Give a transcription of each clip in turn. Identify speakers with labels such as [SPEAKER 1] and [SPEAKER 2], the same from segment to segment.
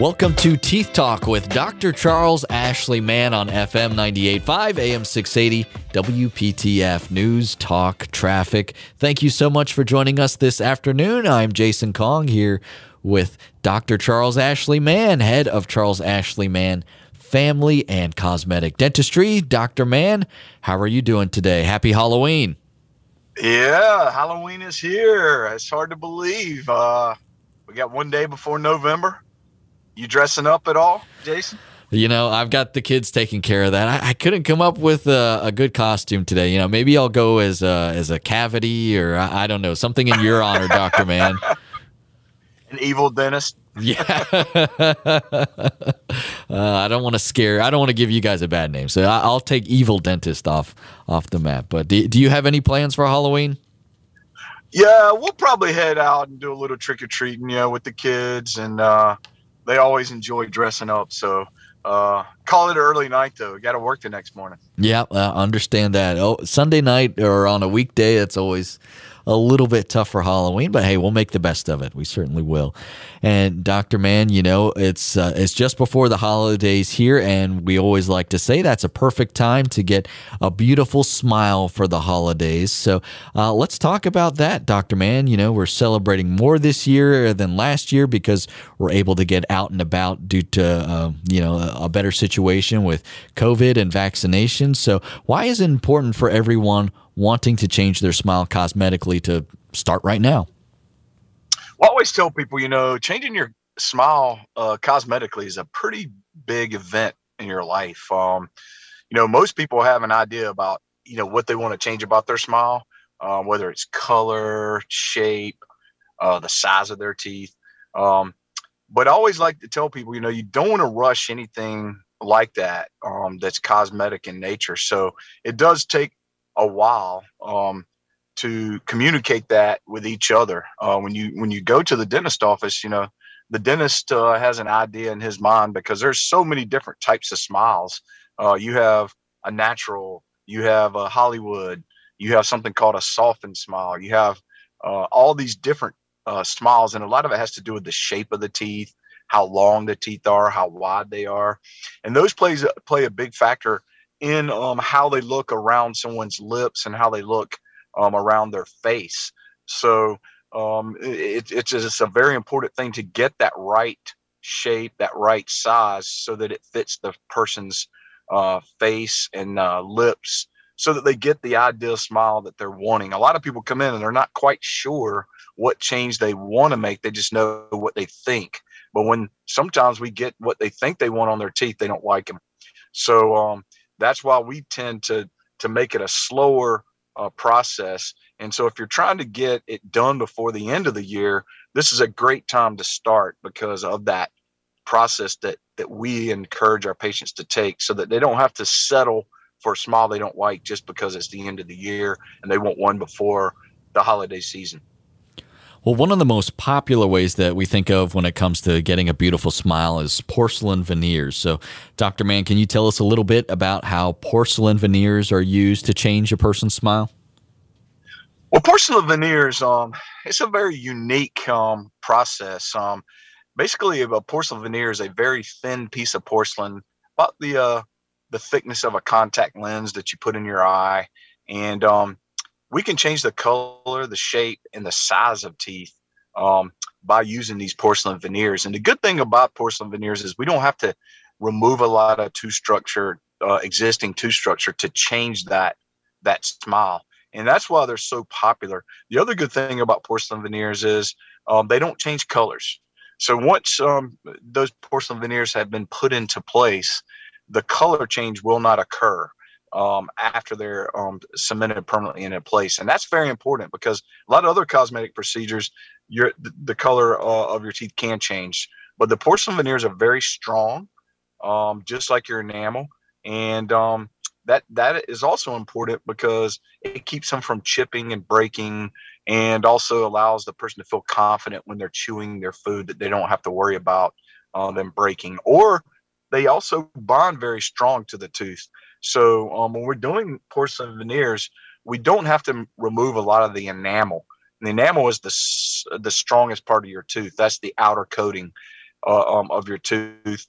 [SPEAKER 1] Welcome to Teeth Talk with Dr. Charles Ashley Mann on FM 98.5, AM 680, WPTF News Talk Traffic. Thank you so much for joining us this afternoon. I'm Jason Kong here with Dr. Charles Ashley Mann, head of Charles Ashley Mann Family and Cosmetic Dentistry. Dr. Mann, how are you doing today? Happy Halloween.
[SPEAKER 2] Yeah, Halloween is here. It's hard to believe. Uh, we got one day before November. You dressing up at all, Jason?
[SPEAKER 1] You know, I've got the kids taking care of that. I, I couldn't come up with a, a, good costume today. You know, maybe I'll go as a, as a cavity or I, I don't know something in your honor, Doctor Mann.
[SPEAKER 2] An evil dentist.
[SPEAKER 1] Yeah. uh, I don't want to scare. I don't want to give you guys a bad name, so I, will take evil dentist off off the map. But do, do you have any plans for Halloween?
[SPEAKER 2] Yeah, we'll probably head out and do a little trick or treating, you know, with the kids and. uh they always enjoy dressing up. So uh, call it early night though. Got to work the next morning.
[SPEAKER 1] Yeah, I understand that. Oh, Sunday night or on a weekday, it's always a little bit tough for Halloween, but hey, we'll make the best of it. We certainly will. And Dr. Mann, you know, it's uh, it's just before the holidays here, and we always like to say that's a perfect time to get a beautiful smile for the holidays. So uh, let's talk about that, Dr. Mann. You know, we're celebrating more this year than last year because we're able to get out and about due to uh, you know a better situation with COVID and vaccinations. So why is it important for everyone? wanting to change their smile cosmetically to start right now?
[SPEAKER 2] Well, I always tell people, you know, changing your smile uh, cosmetically is a pretty big event in your life. Um, you know, most people have an idea about, you know, what they want to change about their smile, um, whether it's color, shape, uh, the size of their teeth. Um, but I always like to tell people, you know, you don't want to rush anything like that um, that's cosmetic in nature. So it does take a while um, to communicate that with each other. Uh, when you when you go to the dentist office, you know the dentist uh, has an idea in his mind because there's so many different types of smiles. Uh, you have a natural, you have a Hollywood, you have something called a softened smile. You have uh, all these different uh, smiles, and a lot of it has to do with the shape of the teeth, how long the teeth are, how wide they are, and those plays play a big factor in um, how they look around someone's lips and how they look um, around their face. So um, it, it's just a very important thing to get that right shape, that right size, so that it fits the person's uh, face and uh, lips, so that they get the ideal smile that they're wanting. A lot of people come in and they're not quite sure what change they want to make; they just know what they think. But when sometimes we get what they think they want on their teeth, they don't like them. So um, that's why we tend to to make it a slower uh, process. And so if you're trying to get it done before the end of the year, this is a great time to start because of that process that that we encourage our patients to take so that they don't have to settle for a smile they don't like just because it's the end of the year and they want one before the holiday season.
[SPEAKER 1] Well, one of the most popular ways that we think of when it comes to getting a beautiful smile is porcelain veneers. So, Dr. Mann, can you tell us a little bit about how porcelain veneers are used to change a person's smile?
[SPEAKER 2] Well, porcelain veneers, um, it's a very unique um, process. Um, basically, a porcelain veneer is a very thin piece of porcelain, about the uh, the thickness of a contact lens that you put in your eye, and um, we can change the color, the shape, and the size of teeth um, by using these porcelain veneers. And the good thing about porcelain veneers is we don't have to remove a lot of tooth structure, uh, existing tooth structure, to change that that smile. And that's why they're so popular. The other good thing about porcelain veneers is um, they don't change colors. So once um, those porcelain veneers have been put into place, the color change will not occur um, after they're um, cemented permanently in a place. And that's very important because a lot of other cosmetic procedures, your the color uh, of your teeth can change. But the porcelain veneers are very strong, um, just like your enamel, and um, that that is also important because it keeps them from chipping and breaking, and also allows the person to feel confident when they're chewing their food that they don't have to worry about uh, them breaking. Or they also bond very strong to the tooth. So um, when we're doing porcelain veneers, we don't have to remove a lot of the enamel. And the enamel is the the strongest part of your tooth. That's the outer coating. uh, um, of your tooth.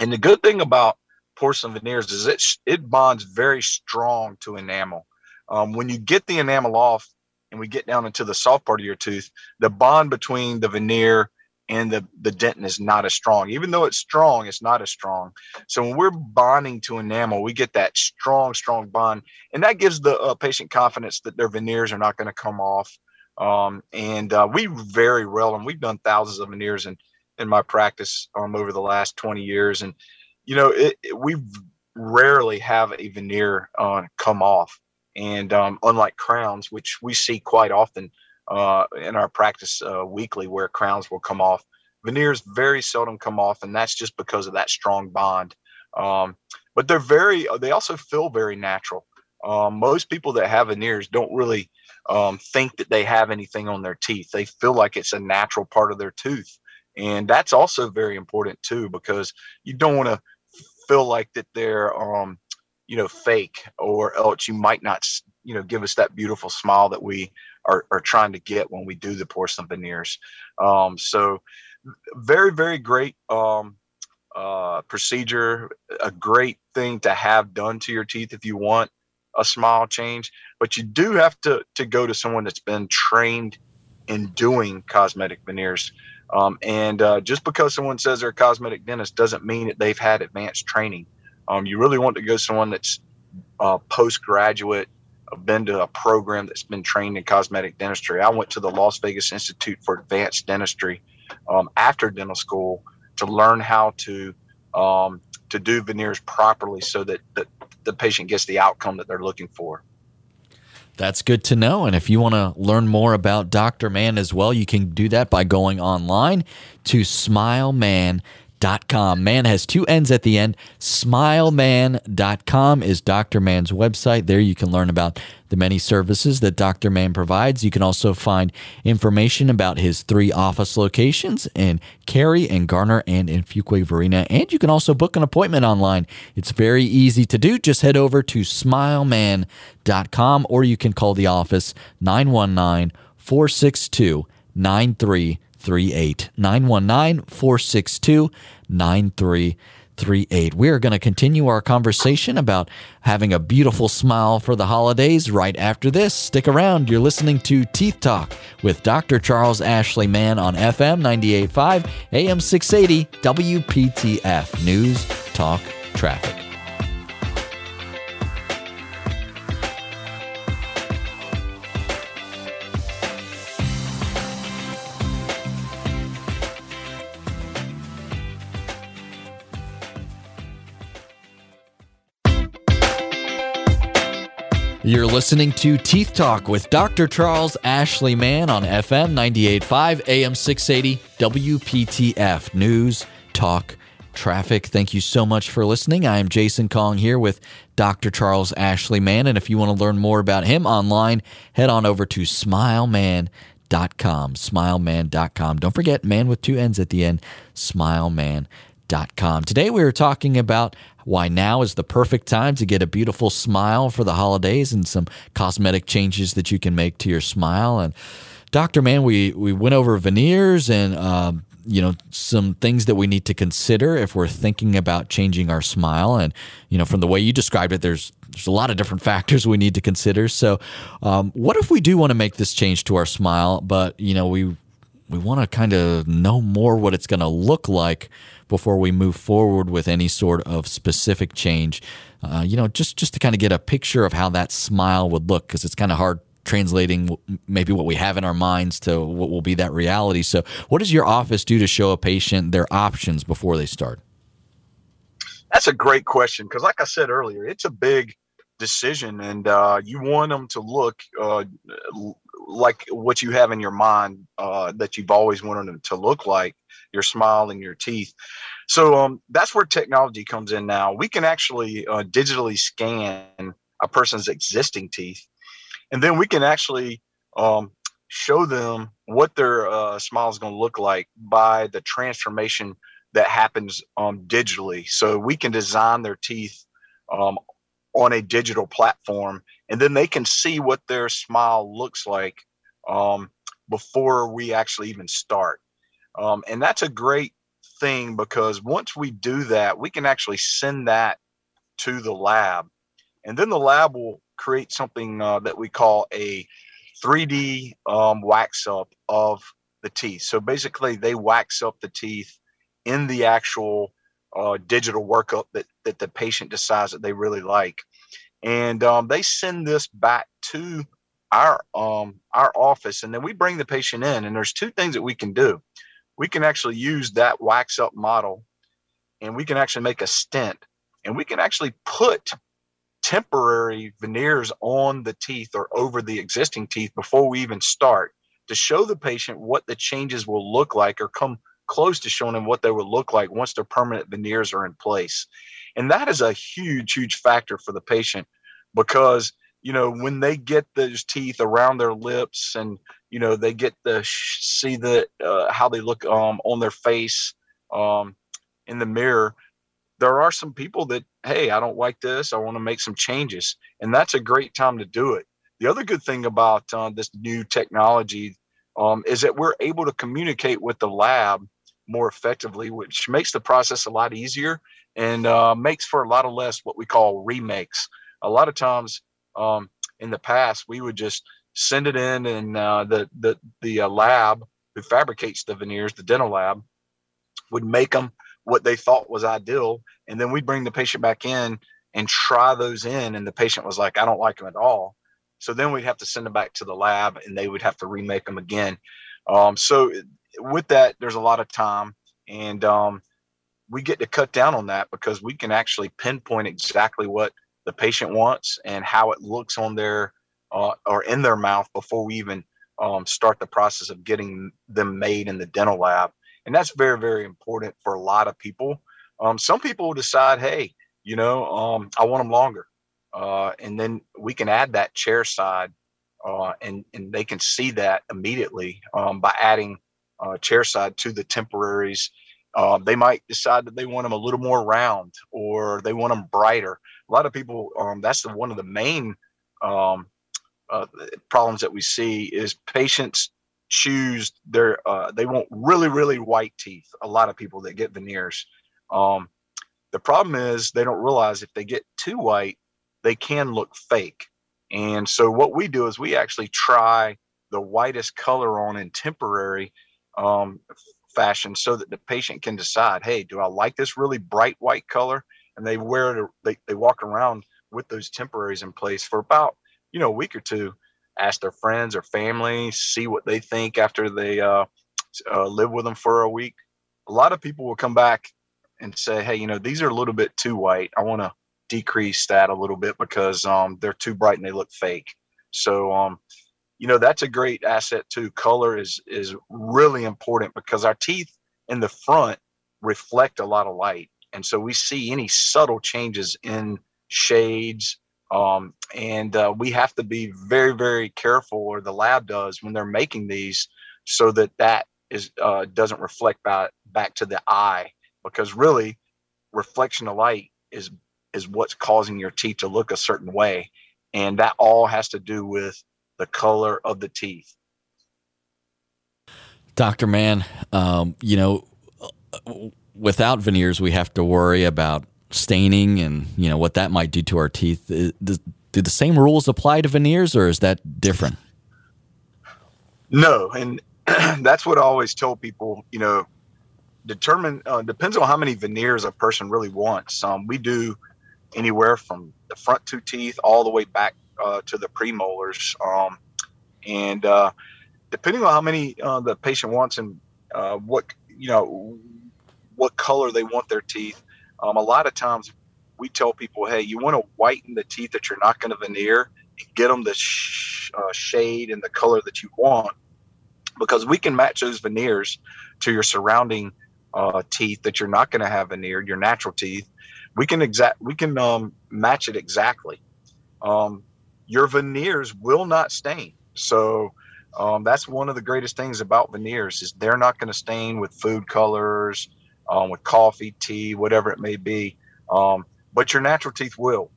[SPEAKER 2] And the good thing about porcelain veneers is it it bonds very strong to enamel. Um, when you get the enamel off and we get down into the soft part of your tooth, the bond between the veneer and the, the dentin is not as strong. Even though it's strong, it's not as strong. So when we're bonding to enamel, we get that strong, strong bond. And that gives the uh, patient confidence that their veneers are not going to come off. Um, and uh, we very well, and we've done thousands of veneers in, in my practice um, over the last 20 years. And, you know, it, it, we rarely have a veneer uh, come off. And um, unlike crowns, which we see quite often, uh, in our practice uh, weekly where crowns will come off. Veneers very seldom come off, and that's just because of that strong bond. Um, but they're very, uh, they also feel very natural. Um, most people that have veneers don't really um, think that they have anything on their teeth. They feel like it's a natural part of their tooth. And that's also very important too, because you don't want to feel like that they're, um, you know, fake or else you might not, you know, give us that beautiful smile that we are, are trying to get when we do the porcelain veneers. Um, so very, very great um, uh, procedure, a great thing to have done to your teeth if you want a smile change, but you do have to, to go to someone that's been trained in doing cosmetic veneers. Um, and uh, just because someone says they're a cosmetic dentist doesn't mean that they've had advanced training. Um, you really want to go to someone that's uh, postgraduate I've been to a program that's been trained in cosmetic dentistry. I went to the Las Vegas Institute for Advanced Dentistry um, after dental school to learn how to um, to do veneers properly, so that, that the patient gets the outcome that they're looking for.
[SPEAKER 1] That's good to know. And if you want to learn more about Dr. Mann as well, you can do that by going online to smileman.com smileman.com. Man has two N's at the end. Smileman.com is Dr. Mann's website. There you can learn about the many services that Dr. Mann provides. You can also find information about his three office locations in Cary and Garner and in Fuquay Varina. And you can also book an appointment online. It's very easy to do. Just head over to smileman.com or you can call the office 919 462 9338. 919 462 9338. We are going to continue our conversation about having a beautiful smile for the holidays right after this. Stick around. You're listening to Teeth Talk with Dr. Charles Ashley Mann on FM 985, AM 680, WPTF News, Talk, Traffic. You're listening to Teeth Talk with Dr. Charles Ashley Mann on FM 98.5 AM 680 WPTF News Talk Traffic. Thank you so much for listening. I am Jason Kong here with Dr. Charles Ashley Mann. And if you want to learn more about him online, head on over to smileman.com. Smileman.com. Don't forget, man with two N's at the end, smileman.com. Today we are talking about why now is the perfect time to get a beautiful smile for the holidays and some cosmetic changes that you can make to your smile. And Dr. Mann, we, we went over veneers and, um, you know, some things that we need to consider if we're thinking about changing our smile. And, you know, from the way you described it, there's, there's a lot of different factors we need to consider. So, um, what if we do want to make this change to our smile, but, you know, we, we want to kind of know more what it's going to look like before we move forward with any sort of specific change. Uh, you know, just just to kind of get a picture of how that smile would look, because it's kind of hard translating maybe what we have in our minds to what will be that reality. So, what does your office do to show a patient their options before they start?
[SPEAKER 2] That's a great question because, like I said earlier, it's a big decision, and uh, you want them to look uh, like what you have in your mind uh, that you've always wanted to look like your smile and your teeth. So um, that's where technology comes in now. We can actually uh, digitally scan a person's existing teeth, and then we can actually um, show them what their uh, smile is going to look like by the transformation that happens um, digitally. So we can design their teeth um, on a digital platform, and then they can see what their smile looks like um, before we actually even start. Um, and that's a great thing because once we do that, we can actually send that to the lab, and then the lab will create something uh, that we call a 3D um, wax up of the teeth. So basically, they wax up the teeth in the actual uh, digital workup that that the patient decides that they really like, and um, they send this back to our um, our office, and then we bring the patient in. And there's two things that we can do. We can actually use that wax up model, and we can actually make a stent, and we can actually put temporary veneers on the teeth or over the existing teeth before we even start to show the patient what the changes will look like or come close to showing them what they would look like once their permanent veneers are in place. And that is a huge, huge factor for the patient because, you know, when they get those teeth around their lips and, you know, they get the see the uh, how they look um, on their face um, in the mirror, there are some people that, hey, I don't like this. I want to make some changes. And that's a great time to do it. The other good thing about uh, this new technology um, is that we're able to communicate with the lab more effectively, which makes the process a lot easier and uh, makes for a lot of less what we call remakes. A lot of times um, in the past, we would just send it in, and uh, the the the uh, lab who fabricates the veneers, the dental lab, would make them what they thought was ideal, and then we'd bring the patient back in and try those in, and the patient was like, "I don't like them at all." So then we'd have to send them back to the lab, and they would have to remake them again. Um, so with that, there's a lot of time, and um, we get to cut down on that because we can actually pinpoint exactly what the patient wants and how it looks on their uh, or in their mouth before we even um, start the process of getting them made in the dental lab. And that's very, very important for a lot of people. Um, some people decide, hey, you know, um, I want them longer. Uh, and then we can add that chair side uh, and, and they can see that immediately um, by adding uh, chair side to the temporaries. Uh, they might decide that they want them a little more round or they want them brighter. A lot of people, um, that's the, one of the main um, uh, problems that we see is patients choose their, uh, they want really, really white teeth. A lot of people that get veneers. Um, the problem is they don't realize if they get too white, they can look fake. And so what we do is we actually try the whitest color on in temporary um, fashion so that the patient can decide, hey, do I like this really bright white color? And they wear it, they, they walk around with those temporaries in place for about, you know, a week or two, ask their friends or family, see what they think after they uh, uh, live with them for a week. A lot of people will come back and say, hey, you know, these are a little bit too white. I want to decrease that a little bit because um, they're too bright and they look fake. So, um, you know, that's a great asset too. Color is is really important because our teeth in the front reflect a lot of light, and so we see any subtle changes in shades. Um, and uh, we have to be very, very careful, or the lab does when they're making these, so that that is uh, doesn't reflect back back to the eye, because really, reflection of light is is what's causing your teeth to look a certain way. And that all has to do with the color of the teeth.
[SPEAKER 1] Dr. Mann, um, you know, without veneers, we have to worry about staining and, you know, what that might do to our teeth. Do the same rules apply to veneers or is that different?
[SPEAKER 2] No. And that's what I always tell people, you know, determine, uh, depends on how many veneers a person really wants. Um, we do anywhere from the front two teeth all the way back uh, to the premolars. Um, and uh, depending on how many uh, the patient wants and uh, what you know what color they want their teeth, um, a lot of times we tell people, hey, you want to whiten the teeth that you're not going to veneer and get them the sh- uh, shade and the color that you want, because we can match those veneers to your surrounding uh, teeth that you're not going to have veneered, your natural teeth we can exact we can um, match it exactly. Um, your veneers will not stain. So um, that's one of the greatest things about veneers is they're not going to stain with food colors, um, with coffee, tea, whatever it may be. Um, but your natural teeth will.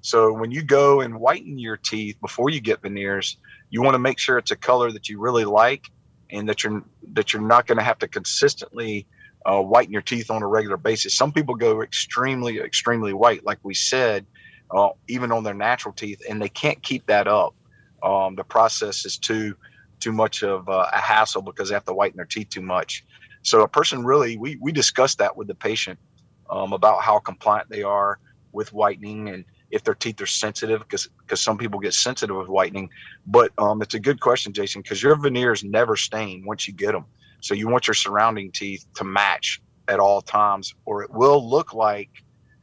[SPEAKER 2] So when you go and whiten your teeth before you get veneers, you want to make sure it's a color that you really like and that you're that you're not going to have to consistently uh, whiten your teeth on a regular basis. Some people go extremely, extremely white, like we said, uh, even on their natural teeth, and they can't keep that up. Um, the process is too too much of uh, a hassle because they have to whiten their teeth too much. So a person really, we we discuss that with the patient um, about how compliant they are with whitening and if their teeth are sensitive because because some people get sensitive with whitening. But um, it's a good question, Jason, because your veneers never stain once you get them. So you want your surrounding teeth to match at all times, or it will look like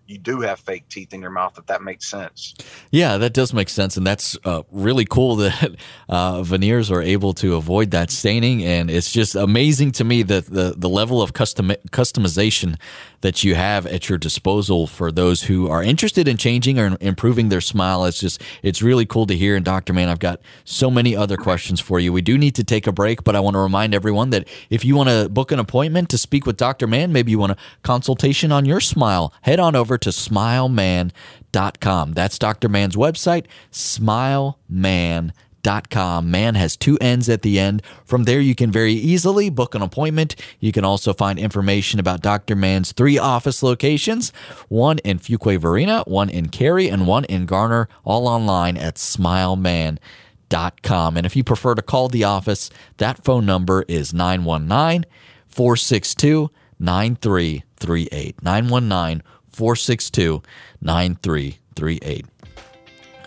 [SPEAKER 2] you do have fake teeth in your mouth if that makes sense.
[SPEAKER 1] Yeah that does make sense and that's uh, really cool that uh, veneers are able to avoid that staining and it's just amazing to me that the, the level of custom customization that you have at your disposal for those who are interested in changing or improving their smile. It's just it's really cool to hear and dr mann i've got so many other questions for you. We do need to take a break but i want to remind everyone that if you want to book an appointment to speak with dr mann maybe you want a consultation on your smile head on over over to smileman.com. That's Dr. Mann's website, smileman.com. Man has two N's at the end. From there, you can very easily book an appointment. You can also find information about Dr. Mann's three office locations one in Fuquay Varina, one in Cary, and one in Garner, all online at smileman.com. And if you prefer to call the office, that phone number is 919 462 9338. 919 462 9338.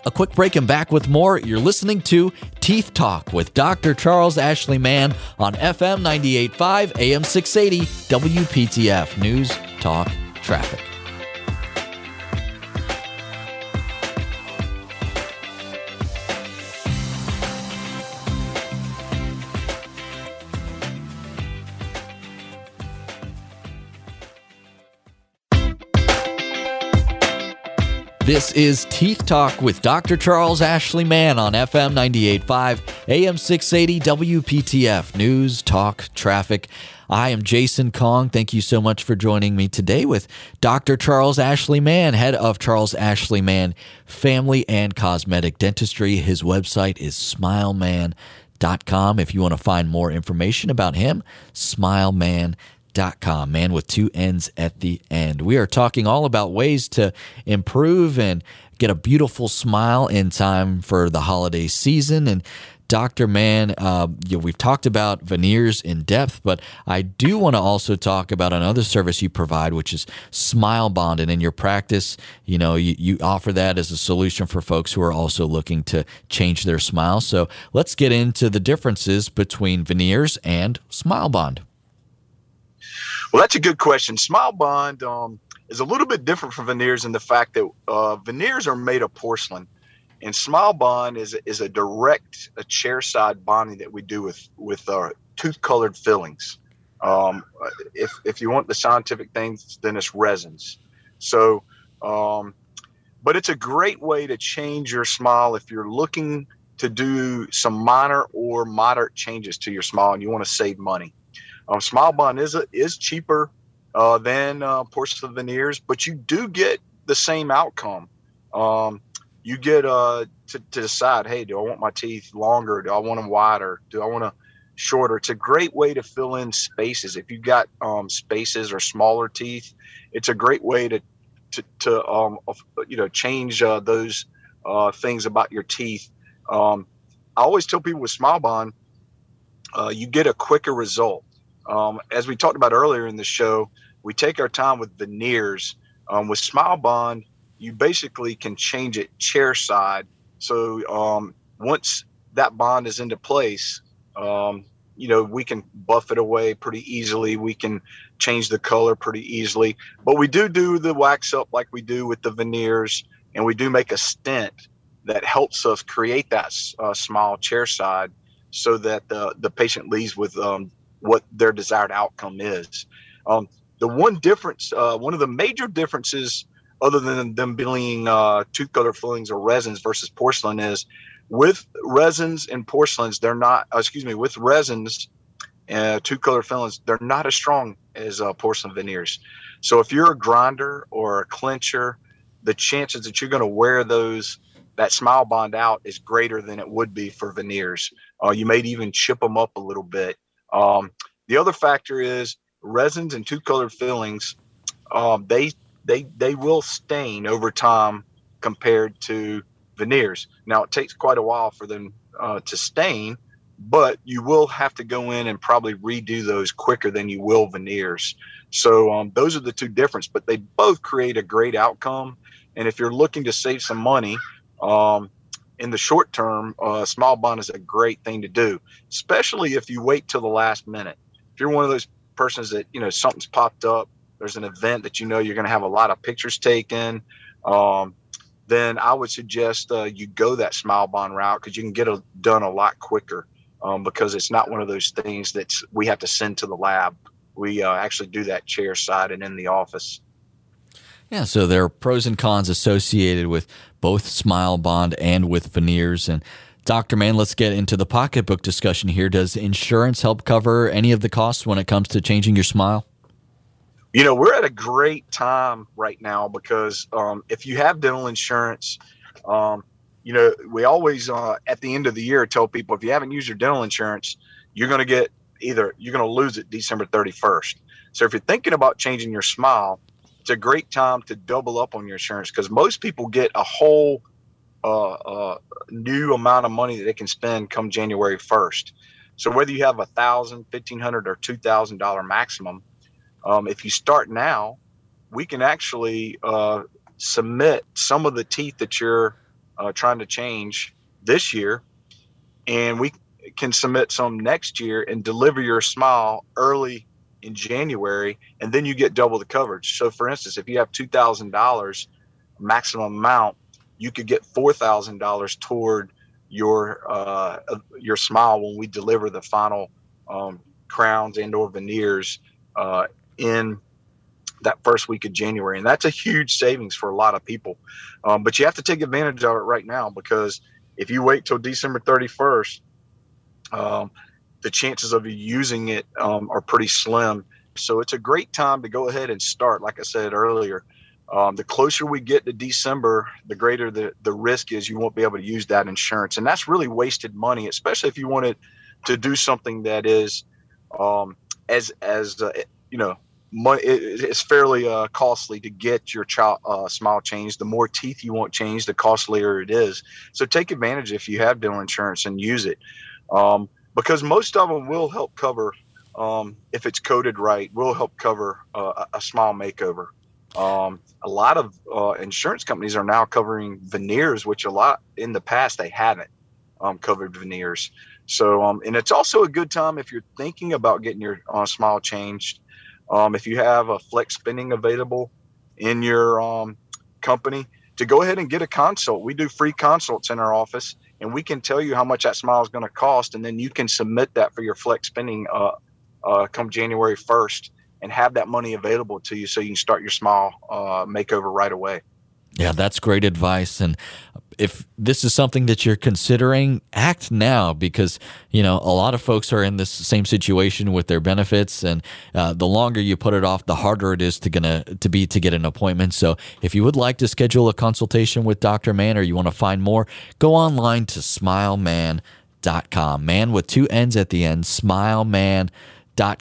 [SPEAKER 1] A quick break and back with more. You're listening to Teeth Talk with Dr. Charles Ashley Mann on FM 98.5 AM 680 WPTF News Talk Traffic. This is Teeth Talk with Dr. Charles Ashley Mann on FM 98.5, AM 680, WPTF News, Talk, Traffic. I am Jason Kong. Thank you so much for joining me today with Dr. Charles Ashley Mann, head of Charles Ashley Mann Family and Cosmetic Dentistry. His website is smileman.com. If you want to find more information about him, smileman.com com, man with two N's at the end. We are talking all about ways to improve and get a beautiful smile in time for the holiday season. And Dr. Mann, uh, you know, we've talked about veneers in depth, but I do want to also talk about another service you provide, which is Smile Bond. And in your practice, you know, you, you offer that as a solution for folks who are also looking to change their smile. So let's get into the differences between veneers and Smile Bond.
[SPEAKER 2] Well, that's a good question. Smile Bond um, is a little bit different from veneers in the fact that uh, veneers are made of porcelain, and Smile Bond is is a direct a chair side bonding that we do with with uh, tooth colored fillings. Um, if if you want the scientific things, then it's resins. So, um, but it's a great way to change your smile if you're looking to do some minor or moderate changes to your smile and you want to save money. Um, Smile Bond is a, is cheaper uh, than uh, porcelain veneers, but you do get the same outcome. Um, you get uh, to, to decide, hey, do I want my teeth longer? Do I want them wider? Do I want them shorter? It's a great way to fill in spaces. If you've got um, spaces or smaller teeth, it's a great way to to, to um, you know change uh, those uh, things about your teeth. Um, I always tell people with Smile Bond, uh, you get a quicker result. Um, as we talked about earlier in the show, we take our time with veneers. Um, with Smile Bond, you basically can change it chair side. So um, once that bond is into place, um, you know, we can buff it away pretty easily. We can change the color pretty easily. But we do do the wax up like we do with the veneers, and we do make a stent that helps us create that uh, smile chair side so that the, the patient leaves with um, what their desired outcome is. Um, the one difference, uh, one of the major differences, other than them being uh, tooth color fillings or resins versus porcelain, is with resins and porcelains, they're not. Uh, excuse me, with resins, uh, tooth color fillings, they're not as strong as uh, porcelain veneers. So if you're a grinder or a clincher, the chances that you're going to wear those that smile bond out is greater than it would be for veneers. Uh, you may even chip them up a little bit. Um, the other factor is resins and two colored fillings, um, they they they will stain over time compared to veneers. Now it takes quite a while for them uh, to stain, but you will have to go in and probably redo those quicker than you will veneers. So um, those are the two differences, but they both create a great outcome. And if you're looking to save some money, um, in the short term, uh, smile bond is a great thing to do, especially if you wait till the last minute. If you're one of those persons that you know something's popped up, there's an event that you know you're going to have a lot of pictures taken, um, then I would suggest uh, you go that smile bond route because you can get it done a lot quicker um, because it's not one of those things that we have to send to the lab. We uh, actually do that chair side and in the office.
[SPEAKER 1] Yeah, so there are pros and cons associated with both Smile Bond and with veneers. And Dr. Mann, let's get into the pocketbook discussion here. Does insurance help cover any of the costs when it comes to changing your smile?
[SPEAKER 2] You know, we're at a great time right now because um, if you have dental insurance, um, you know, we always uh, at the end of the year tell people if you haven't used your dental insurance, you're going to get either you're going to lose it December 31st. So if you're thinking about changing your smile, it's a great time to double up on your insurance because most people get a whole uh, uh, new amount of money that they can spend come January 1st. So whether you have a thousand, fifteen hundred, or two thousand dollar maximum, um, if you start now, we can actually uh, submit some of the teeth that you're uh, trying to change this year, and we can submit some next year and deliver your smile early in January, and then you get double the coverage. So, for instance, if you have two thousand dollars maximum amount, you could get four thousand dollars toward your uh, your smile when we deliver the final um, crowns and or veneers uh, in that first week of January, and that's a huge savings for a lot of people. Um, but you have to take advantage of it right now because if you wait till December thirty first, um, the chances of you using it um, are pretty slim. So it's a great time to go ahead and start. Like I said earlier, um, the closer we get to December, the greater the, the risk is you won't be able to use that insurance. And that's really wasted money, especially if you wanted to do something that is um, as, as uh, you know, money, it's fairly uh, costly to get your child uh, smile changed. The more teeth you want changed, the costlier it is. So take advantage if you have dental insurance and use it. Um, because most of them will help cover um, if it's coded right will help cover uh, a small makeover. Um, a lot of uh, insurance companies are now covering veneers which a lot in the past they haven't um, covered veneers. So um, and it's also a good time if you're thinking about getting your uh, smile changed. Um, if you have a flex spending available in your um, company to go ahead and get a consult. We do free consults in our office and we can tell you how much that smile is going to cost, and then you can submit that for your flex spending uh, uh, come January 1st and have that money available to you so you can start your smile uh, makeover right away.
[SPEAKER 1] Yeah, that's great advice. And if this is something that you're considering, act now because you know a lot of folks are in this same situation with their benefits, and uh, the longer you put it off, the harder it is to gonna to be to get an appointment. So if you would like to schedule a consultation with Dr. Mann or you want to find more, go online to smileman.com. Man with two N's at the end, smileman.com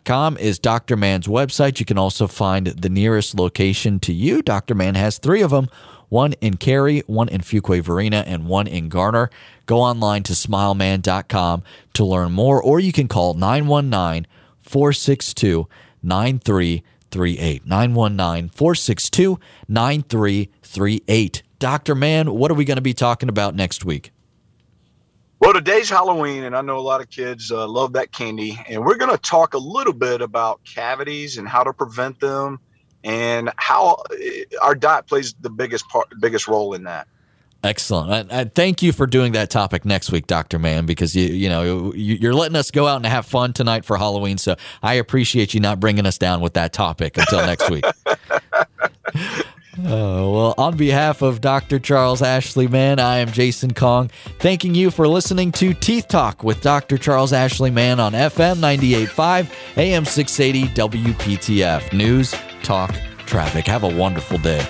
[SPEAKER 1] com is Dr. Mann's website. You can also find the nearest location to you. Dr. Mann has three of them one in Cary, one in Fuquay-Varina, and one in Garner. Go online to smileman.com to learn more, or you can call 919 462 9338. 919 462 9338. Dr. Mann, what are we going to be talking about next week?
[SPEAKER 2] Well, today's Halloween, and I know a lot of kids uh, love that candy. And we're going to talk a little bit about cavities and how to prevent them, and how uh, our diet plays the biggest part, biggest role in that.
[SPEAKER 1] Excellent. I, I, thank you for doing that topic next week, Doctor Mann, because you you know you're letting us go out and have fun tonight for Halloween. So I appreciate you not bringing us down with that topic until next week. Uh, well, on behalf of Dr. Charles Ashley Mann, I am Jason Kong, thanking you for listening to Teeth Talk with Dr. Charles Ashley Mann on FM 98.5, AM 680, WPTF. News, talk, traffic. Have a wonderful day.